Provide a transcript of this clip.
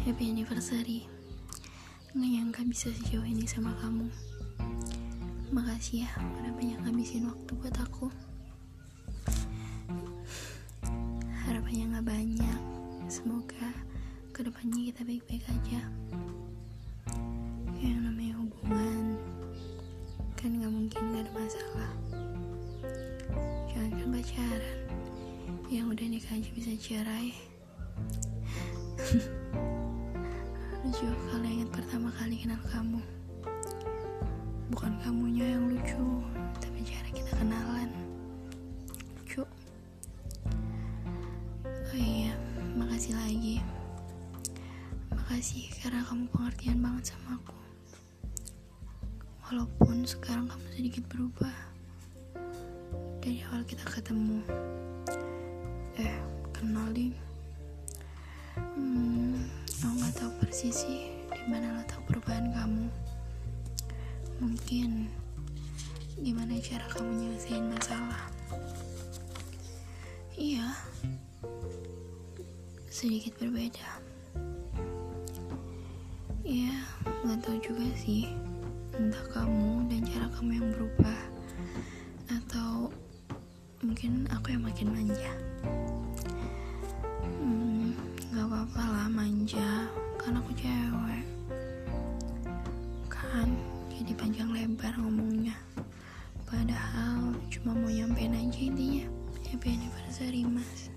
happy anniversary. Nggak nyangka bisa sejauh ini sama kamu. Makasih ya udah banyak ngabisin waktu buat aku. Harapannya nggak banyak. Semoga ke depannya kita baik-baik aja. Yang namanya hubungan Kan nggak mungkin gak ada masalah. Jangan kan pacaran Yang udah nikah aja bisa cerai lucu kalau ingat pertama kali kenal kamu. Bukan kamunya yang lucu tapi cara kita kenalan. Lucu. Oh iya makasih lagi. Makasih karena kamu pengertian banget sama aku. Walaupun sekarang kamu sedikit berubah. Dari awal kita ketemu. Eh kenal persis sih. Di mana letak perubahan kamu? Mungkin gimana cara kamu nyelesain masalah? Iya. Sedikit berbeda. Iya nggak tahu juga sih. Entah kamu dan cara kamu yang berubah. Atau mungkin aku yang makin manja jadi panjang lebar ngomongnya. Padahal cuma mau nyampein aja intinya. Happy anniversary mas